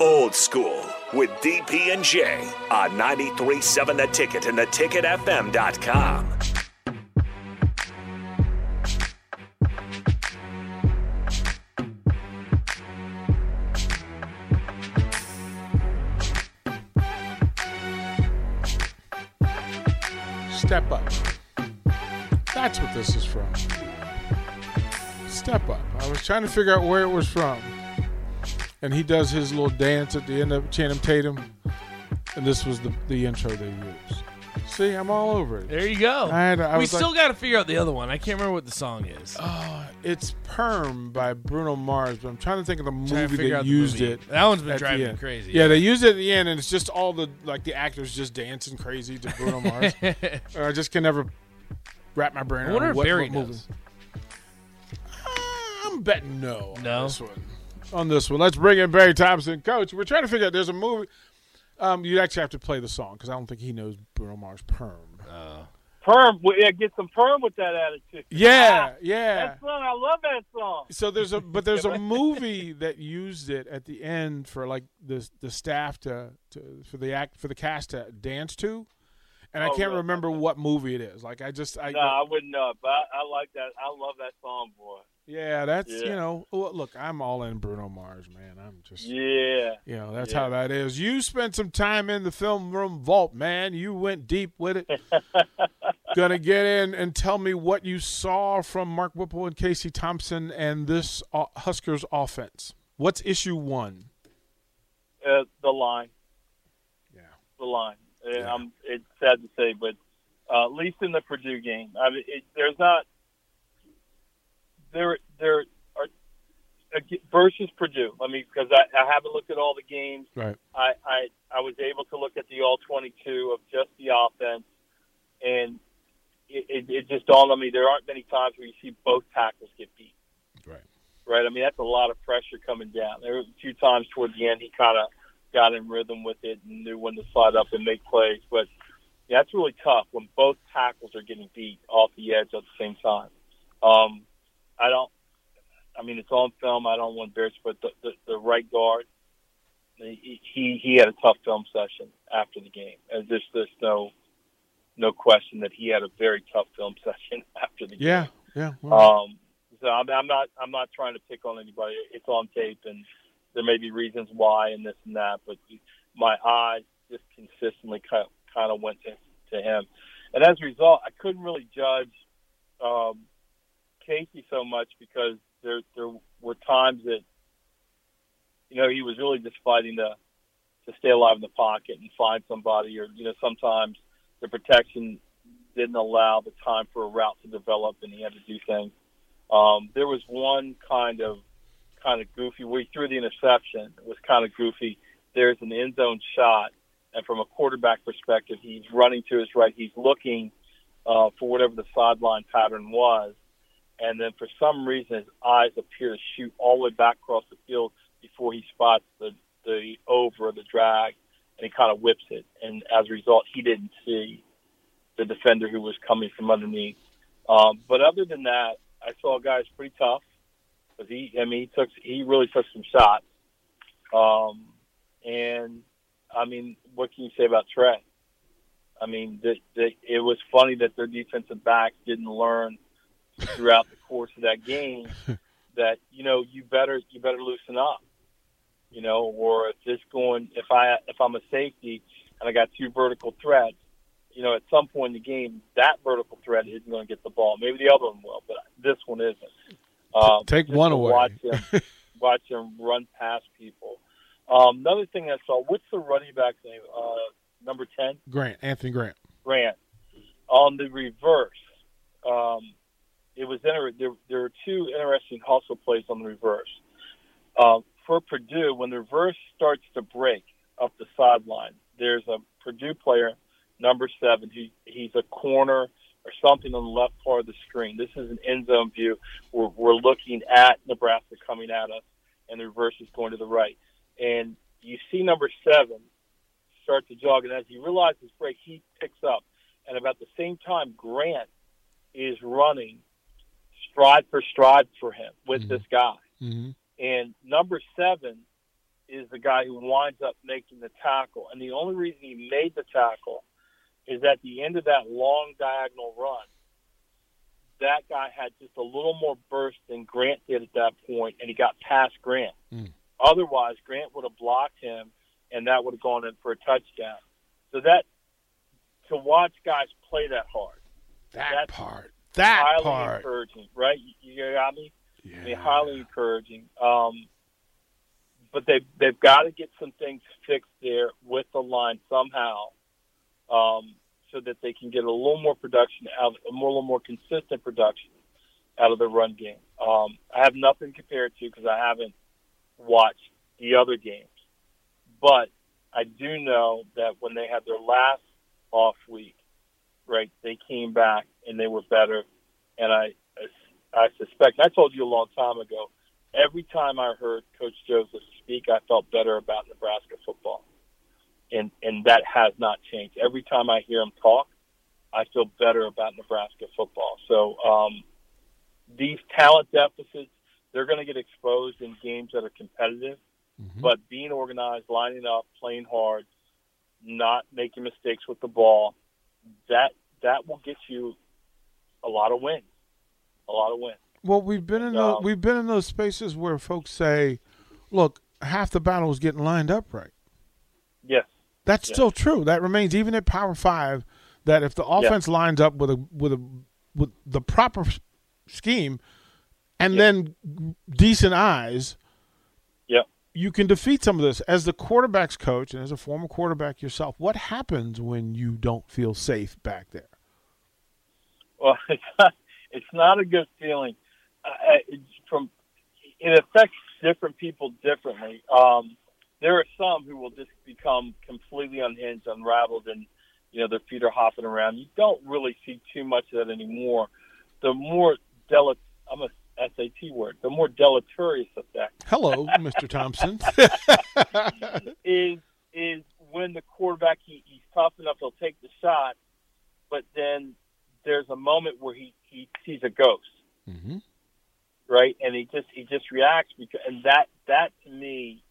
Old School with DP and J on 93.7 The Ticket and theticketfm.com. Step up. That's what this is from. Step up. I was trying to figure out where it was from. And he does his little dance at the end of Channing Tatum. And this was the, the intro they used. See, I'm all over it. There you go. I had- I we was like- still got to figure out the other one. I can't remember what the song is. Uh, it's Perm by Bruno Mars, but I'm trying to think of the movie that used movie. it. That one's been driving me crazy. Yeah, they used it at the end, and it's just all the like the actors just dancing crazy to Bruno Mars. I just can never wrap my brain I wonder around if what, Barry what movie. Uh, I'm betting no. No? this one. On this one, let's bring in Barry Thompson, Coach. We're trying to figure out. There's a movie. Um, you actually have to play the song because I don't think he knows Bruno Mars Perm. Perm, yeah, get some perm with that attitude. Yeah, yeah. That song, I love that song. So there's a but there's a movie that used it at the end for like the the staff to, to for the act for the cast to dance to, and I Oh, can't remember what movie it is. Like I just I No, I wouldn't know, but I, I like that. I love that song, boy. Yeah that's you know look I'm all in Bruno Mars man I'm just Yeah. you know that's Yeah. how that is. You spent some time in the film room vault man. You went deep with it. Gonna get in and tell me what you saw from Mark Whipple and Casey Thompson and this uh, Huskers offense. What's issue one? Uh, the line. Yeah. The line. Yeah. I'm, it's sad to say, but uh, at least in the Purdue game, I mean, it, there's not there there are versus Purdue. I mean, because I, I haven't looked at all the games. Right. I, I I was able to look at the all 22 of just the offense, and it, it, it just dawned on me there aren't many times where you see both tackles get beat. Right. Right. I mean, that's a lot of pressure coming down. There were a few times toward the end he kind of got in rhythm with it and knew when to slide up and make plays, but. Yeah, that's really tough when both tackles are getting beat off the edge at the same time. Um, I don't. I mean, it's on film. I don't want to but the, the, the right guard, he, he he had a tough film session after the game. And there's there's no no question that he had a very tough film session after the game. Yeah. Yeah. Um, so I'm, I'm not I'm not trying to pick on anybody. It's on tape, and there may be reasons why and this and that, but my eyes just consistently kind of, kind of went to, to him, and as a result, I couldn't really judge um, Casey so much because there there were times that you know he was really just fighting to to stay alive in the pocket and find somebody, or you know sometimes the protection didn't allow the time for a route to develop, and he had to do things. Um, there was one kind of kind of goofy We threw the interception. It was kind of goofy. There's an end zone shot, and from a quarterback perspective, he's running to his right. He's looking uh, for whatever the sideline pattern was, and then for some reason his eyes appear to shoot all the way back across the field before he spots the the over the drag, and he kind of whips it. And as a result, he didn't see the defender who was coming from underneath. Um, but other than that, I saw guys pretty tough. Because he, I mean, he took, he really took some shots. Um, and I mean, what can you say about Trey? I mean, the, the, it was funny that their defensive backs didn't learn throughout the course of that game that you know you better you better loosen up, you know, or if this going if I if I'm a safety and I got two vertical threats, you know, at some point in the game that vertical threat isn't going to get the ball. Maybe the other one will, but this one isn't. Um, Take one away. Watch him, watch him run past people. Um, another thing I saw. What's the running back's name? Uh, number ten. Grant, Anthony Grant. Grant. On the reverse, um, it was inter- there. There were two interesting hustle plays on the reverse. Um, for Purdue, when the reverse starts to break up the sideline, there's a Purdue player, number seven. He he's a corner or something on the left part of the screen. This is an end zone view. We're, we're looking at Nebraska coming at us, and the reverse is going to the right. And you see number seven start to jog, and as he realizes break, he picks up. And about the same time, Grant is running stride for stride for him with Mhm. this guy. Mm-hmm. And number seven is the guy who winds up making the tackle. And the only reason he made the tackle is at the end of that long diagonal run, that guy had just a little more burst than Grant did at that point, and he got past Grant. Mm. Otherwise, Grant would have blocked him, and that would have gone in for a touchdown. So that to watch guys play that hard, That That's part. That highly part. encouraging, right? You, you got me. Yeah. I mean, highly encouraging. Um, but they they've got to get some things fixed there with the line somehow, um, so that they can get a little more production out, a more, a little more consistent production out of the run game. Um, I have nothing compared to because I haven't watched the other games, but I do know that when they had their last off week, right, they came back and they were better, and I I suspect. I told you a long time ago. Every time I heard Coach Joseph speak, I felt better about Nebraska football, and and that has not changed. Every time I hear him talk, I feel better about Nebraska football. So um, these talent deficits, they're going to get exposed in games that are competitive. Mhm. But being organized, lining up, playing hard, not making mistakes with the ball, that that will get you a lot of wins. A lot of wins. Well, we've been in those, Um, we've been in those spaces where folks say, "Look, half the battle is getting lined up right." Yes. That's Yeah. still true. That remains even at Power Five. That if the offense lines up with a with a with the proper scheme, and Yeah. then decent eyes. You can defeat some of this. As the quarterbacks coach and as a former quarterback yourself, what happens when you don't feel safe back there? Well, it's not, it's not a good feeling. Uh, from it affects different people differently. Um, there are some who will just become completely unhinged, unraveled, and you know their feet are hopping around. You don't really see too much of that anymore. The more dele- I'm a SAT word. The more deleterious effect Hello, Mr. Thompson. is is when the quarterback he, he's tough enough he'll take the shot, but then there's a moment where he he sees a ghost, hmm right? And he just he just reacts because and that that to me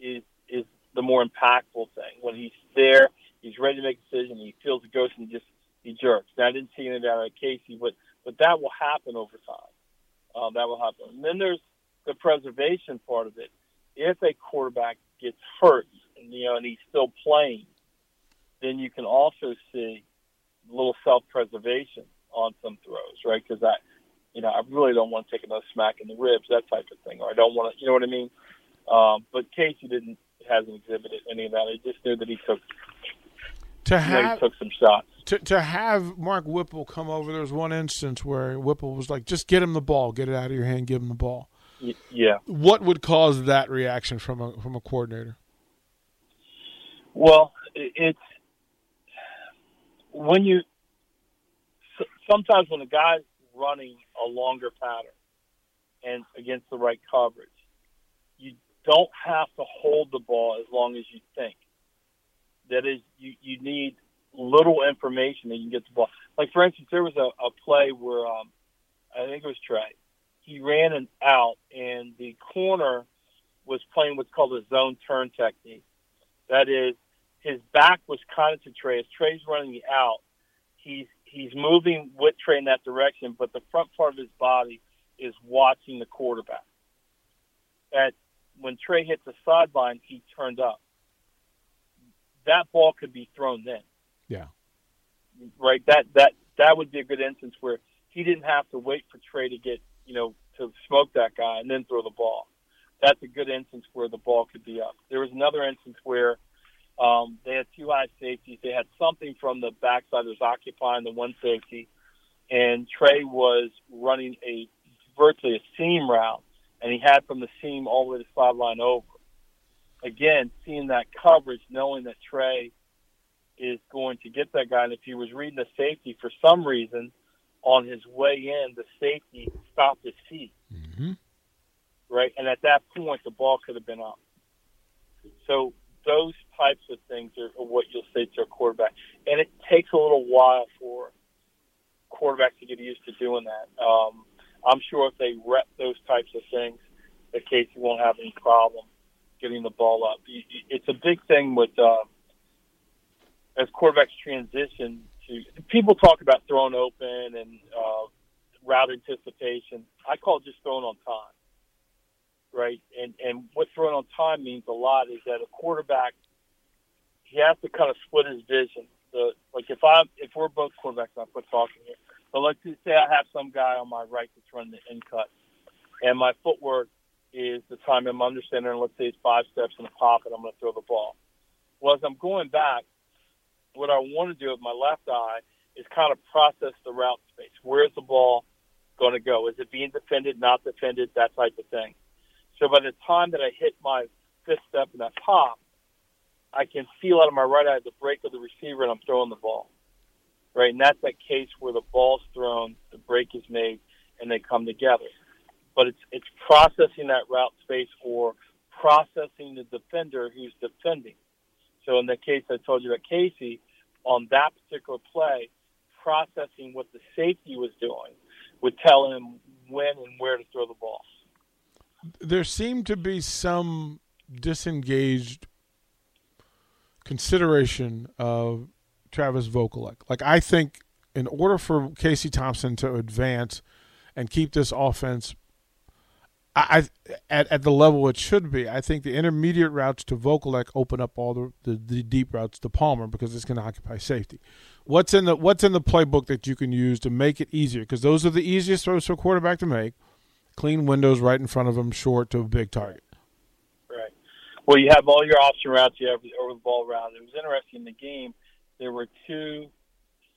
is is the more impactful thing when he's there, he's ready to make a decision, he feels a ghost and he just he jerks. Now I didn't see any of that out of Casey, but but that will happen over time. Um, that will happen. And then there's the preservation part of it. If a quarterback gets hurt, and, you know, and he's still playing, then you can also see a little self-preservation on some throws, right? Because I, you know, I really don't want to take another smack in the ribs, that type of thing, or I don't want to, you know what I mean? Um, but Casey didn't hasn't exhibited any of that. I just knew that he took To you know, he took some shots. To to have Mark Whipple come over, there was one instance where Whipple was like, "Just get him the ball, get it out of your hand, give him the ball." Y- Yeah. What would cause that reaction from a from a coordinator? Well, it's when you sometimes when a guy's running a longer pattern and against the right coverage, you don't have to hold the ball as long as you think. That is, you you need little information that you can get the ball. Like for instance, there was a, a play where um, I think it was Trey. He ran an out, and the corner was playing what's called a zone turn technique. That is, his back was kind of to Trey. As Trey's running the out, he's he's moving with Trey in that direction, but the front part of his body is watching the quarterback. At when Trey hits the sideline, he turned up. That ball could be thrown then. Yeah. Right. That that that would be a good instance where he didn't have to wait for Trey to get you know to smoke that guy and then throw the ball. That's a good instance where the ball could be up. There was another instance where um, they had two high safeties. They had something from the backside that was occupying the one safety, and Trey was running a virtually a seam route, and he had from the seam all the way to sideline over. Again, seeing that coverage, knowing that Trey is going to get that guy, and if he was reading the safety for some reason, on his way in, the safety stopped his feet Mm-hmm. right? And at that point, the ball could have been up. So those types of things are, are what you'll say to a quarterback, and it takes a little while for quarterbacks to get used to doing that. Um, I'm sure if they rep those types of things, that Casey won't have any problem getting the ball up. It's a big thing with uh, as quarterbacks transition to. People talk about throwing open and uh, route anticipation. I call it just throwing on time, right? And and what throwing on time means a lot is that a quarterback he has to kind of split his vision. The like if I if we're both quarterbacks, I put talking here. But let's just say I have some guy on my right that's running the in cut, and my footwork is the time I'm understanding. Let's say it's five steps in a pop, and I'm going to throw the ball. Well, as I'm going back, what I want to do with my left eye is kind of process the route space. Where's the ball going to go? Is it being defended, not defended, that type of thing. So by the time that I hit my fifth step in that pop, I can feel out of my right eye the break of the receiver and I'm throwing the ball. Right? And that's that case where the ball's thrown, the break is made, and they come together. But it's it's processing that route space or processing the defender who's defending. So in the case I told you about Casey, on that particular play, processing what the safety was doing would tell him when and where to throw the ball. There seemed to be some disengaged consideration of Travis Vokolek. Like I think in order for Casey Thompson to advance and keep this offense I, at at the level it should be, I think the intermediate routes to Vokolek open up all the, the, the deep routes to Palmer because it's going to occupy safety. What's in the what's in the playbook that you can use to make it easier? Because those are the easiest throws for a quarterback to make. Clean windows right in front of him, short to a big target. Right. Well, you have all your option routes. You have the over the ball route. It was interesting in the game. There were two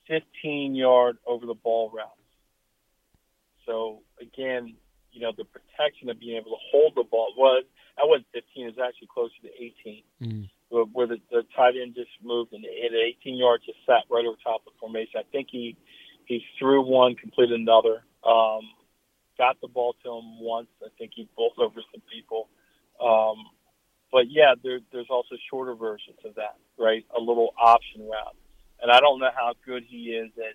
15 yard over the ball routes. So again, you know, the protection of being able to hold the ball was that wasn't 15. It was actually closer to 18, mm. where, where the, the tight end just moved and at 18 yards just sat right over top of the formation. I think he he threw one, completed another, um, got the ball to him once. I think he bowled over some people. Um, but yeah, there, there's also shorter versions of that, right? A little option route. And I don't know how good he is at,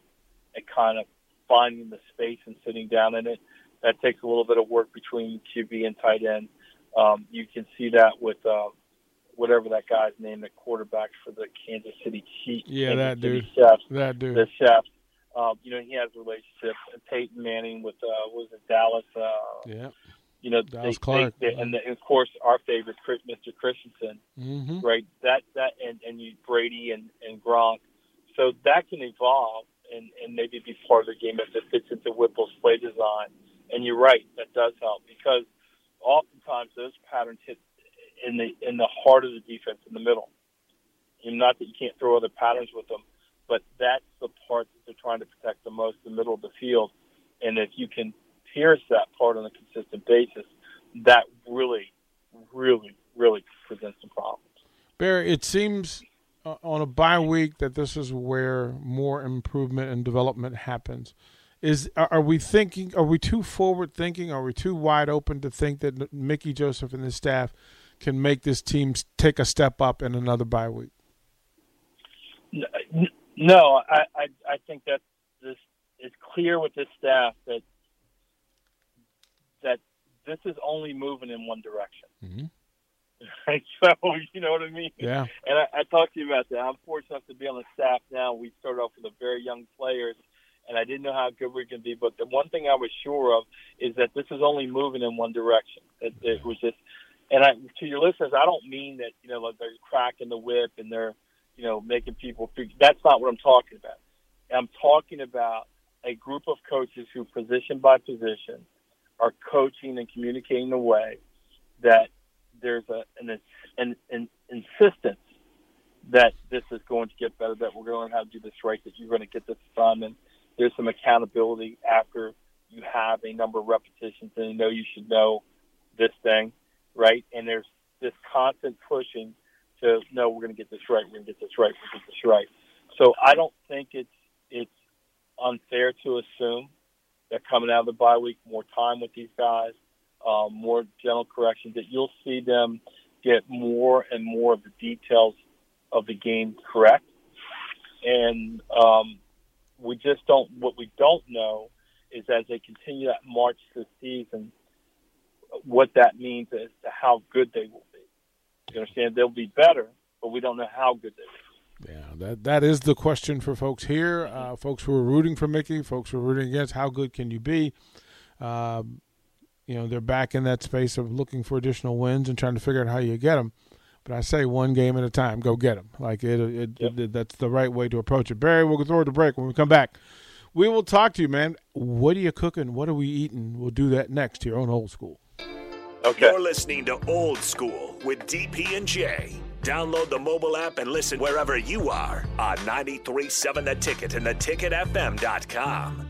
at kind of finding the space and sitting down in it. That takes a little bit of work between QB and tight end. Um, you can see that with uh, whatever that guy's name, the quarterback for the Kansas City Chiefs. Yeah, Kansas that City dude. Chefs, that dude. The chefs. Um, you know, he has a relationship. Peyton Manning with uh, was it Dallas? Uh, yeah you know, Dallas they, Clark, they, they, and, the, and of course our favorite, Mr. Christensen, mm-hmm. right? That that and and you Brady and and Gronk, so that can evolve and and maybe be part of the game if it fits into Whipple's play design. And you're right, that does help because oftentimes those patterns hit in the in the heart of the defense in the middle. And not that you can't throw other patterns with them, but that's the part that they're trying to protect the most, the middle of the field. And if you can pierce that part on a consistent basis, that really, really, really presents some problems. Barry, it seems uh, on a bye week that this is where more improvement and development happens. Is are we thinking? Are we too forward thinking? Are we too wide open to think that Mickey Joseph and his staff can make this team take a step up in another bye week? No, I I, I think that this is clear with this staff that that this is only moving in one direction. Mm-hmm. Right? So you know what I mean? Yeah. And I, I talked to you about that. I'm fortunate enough to be on the staff now. We started off with a very young players, and I didn't know how good we can be. But the one thing I was sure of is that this is only moving in one direction. It, it was just, and I, to your listeners, I don't mean that you know like they're cracking the whip and they're you know making people. That's not what I'm talking about. I'm talking about a group of coaches who, position by position, are coaching and communicating in a way that there's a, an, an, an insistence that this is going to get better, that we're going to how to do this right, that you're going to get this and there's some accountability after you have a number of repetitions and you know you should know this thing, right? And there's this constant pushing to no, we're going to get this right, we're going to get this right, we're going to get this right. So I don't think it's it's unfair to assume that coming out of the bye week, more time with these guys, um, more gentle corrections, that you'll see them get more and more of the details of the game correct. And um, we just don't, what we don't know is as they continue that march this season, what that means as to how good they will be. You understand? They'll be better, but we don't know how good they will. Yeah, that that is the question for folks here. Uh, folks who are rooting for Mickey, folks who are rooting against. How good can you be? Um, you know, they're back in that space of looking for additional wins and trying to figure out how you get them. But I say one game at a time, go get them. Like it, it, yep. it, that's the right way to approach it. Barry, we'll throw it a break when we come back. We will talk to you, man. What are you cooking? What are we eating? We'll do that next here on Old School. Okay. You're listening to Old School with DP and J. Download the mobile app and listen wherever you are on 93.7 The Ticket and theticketfm.com.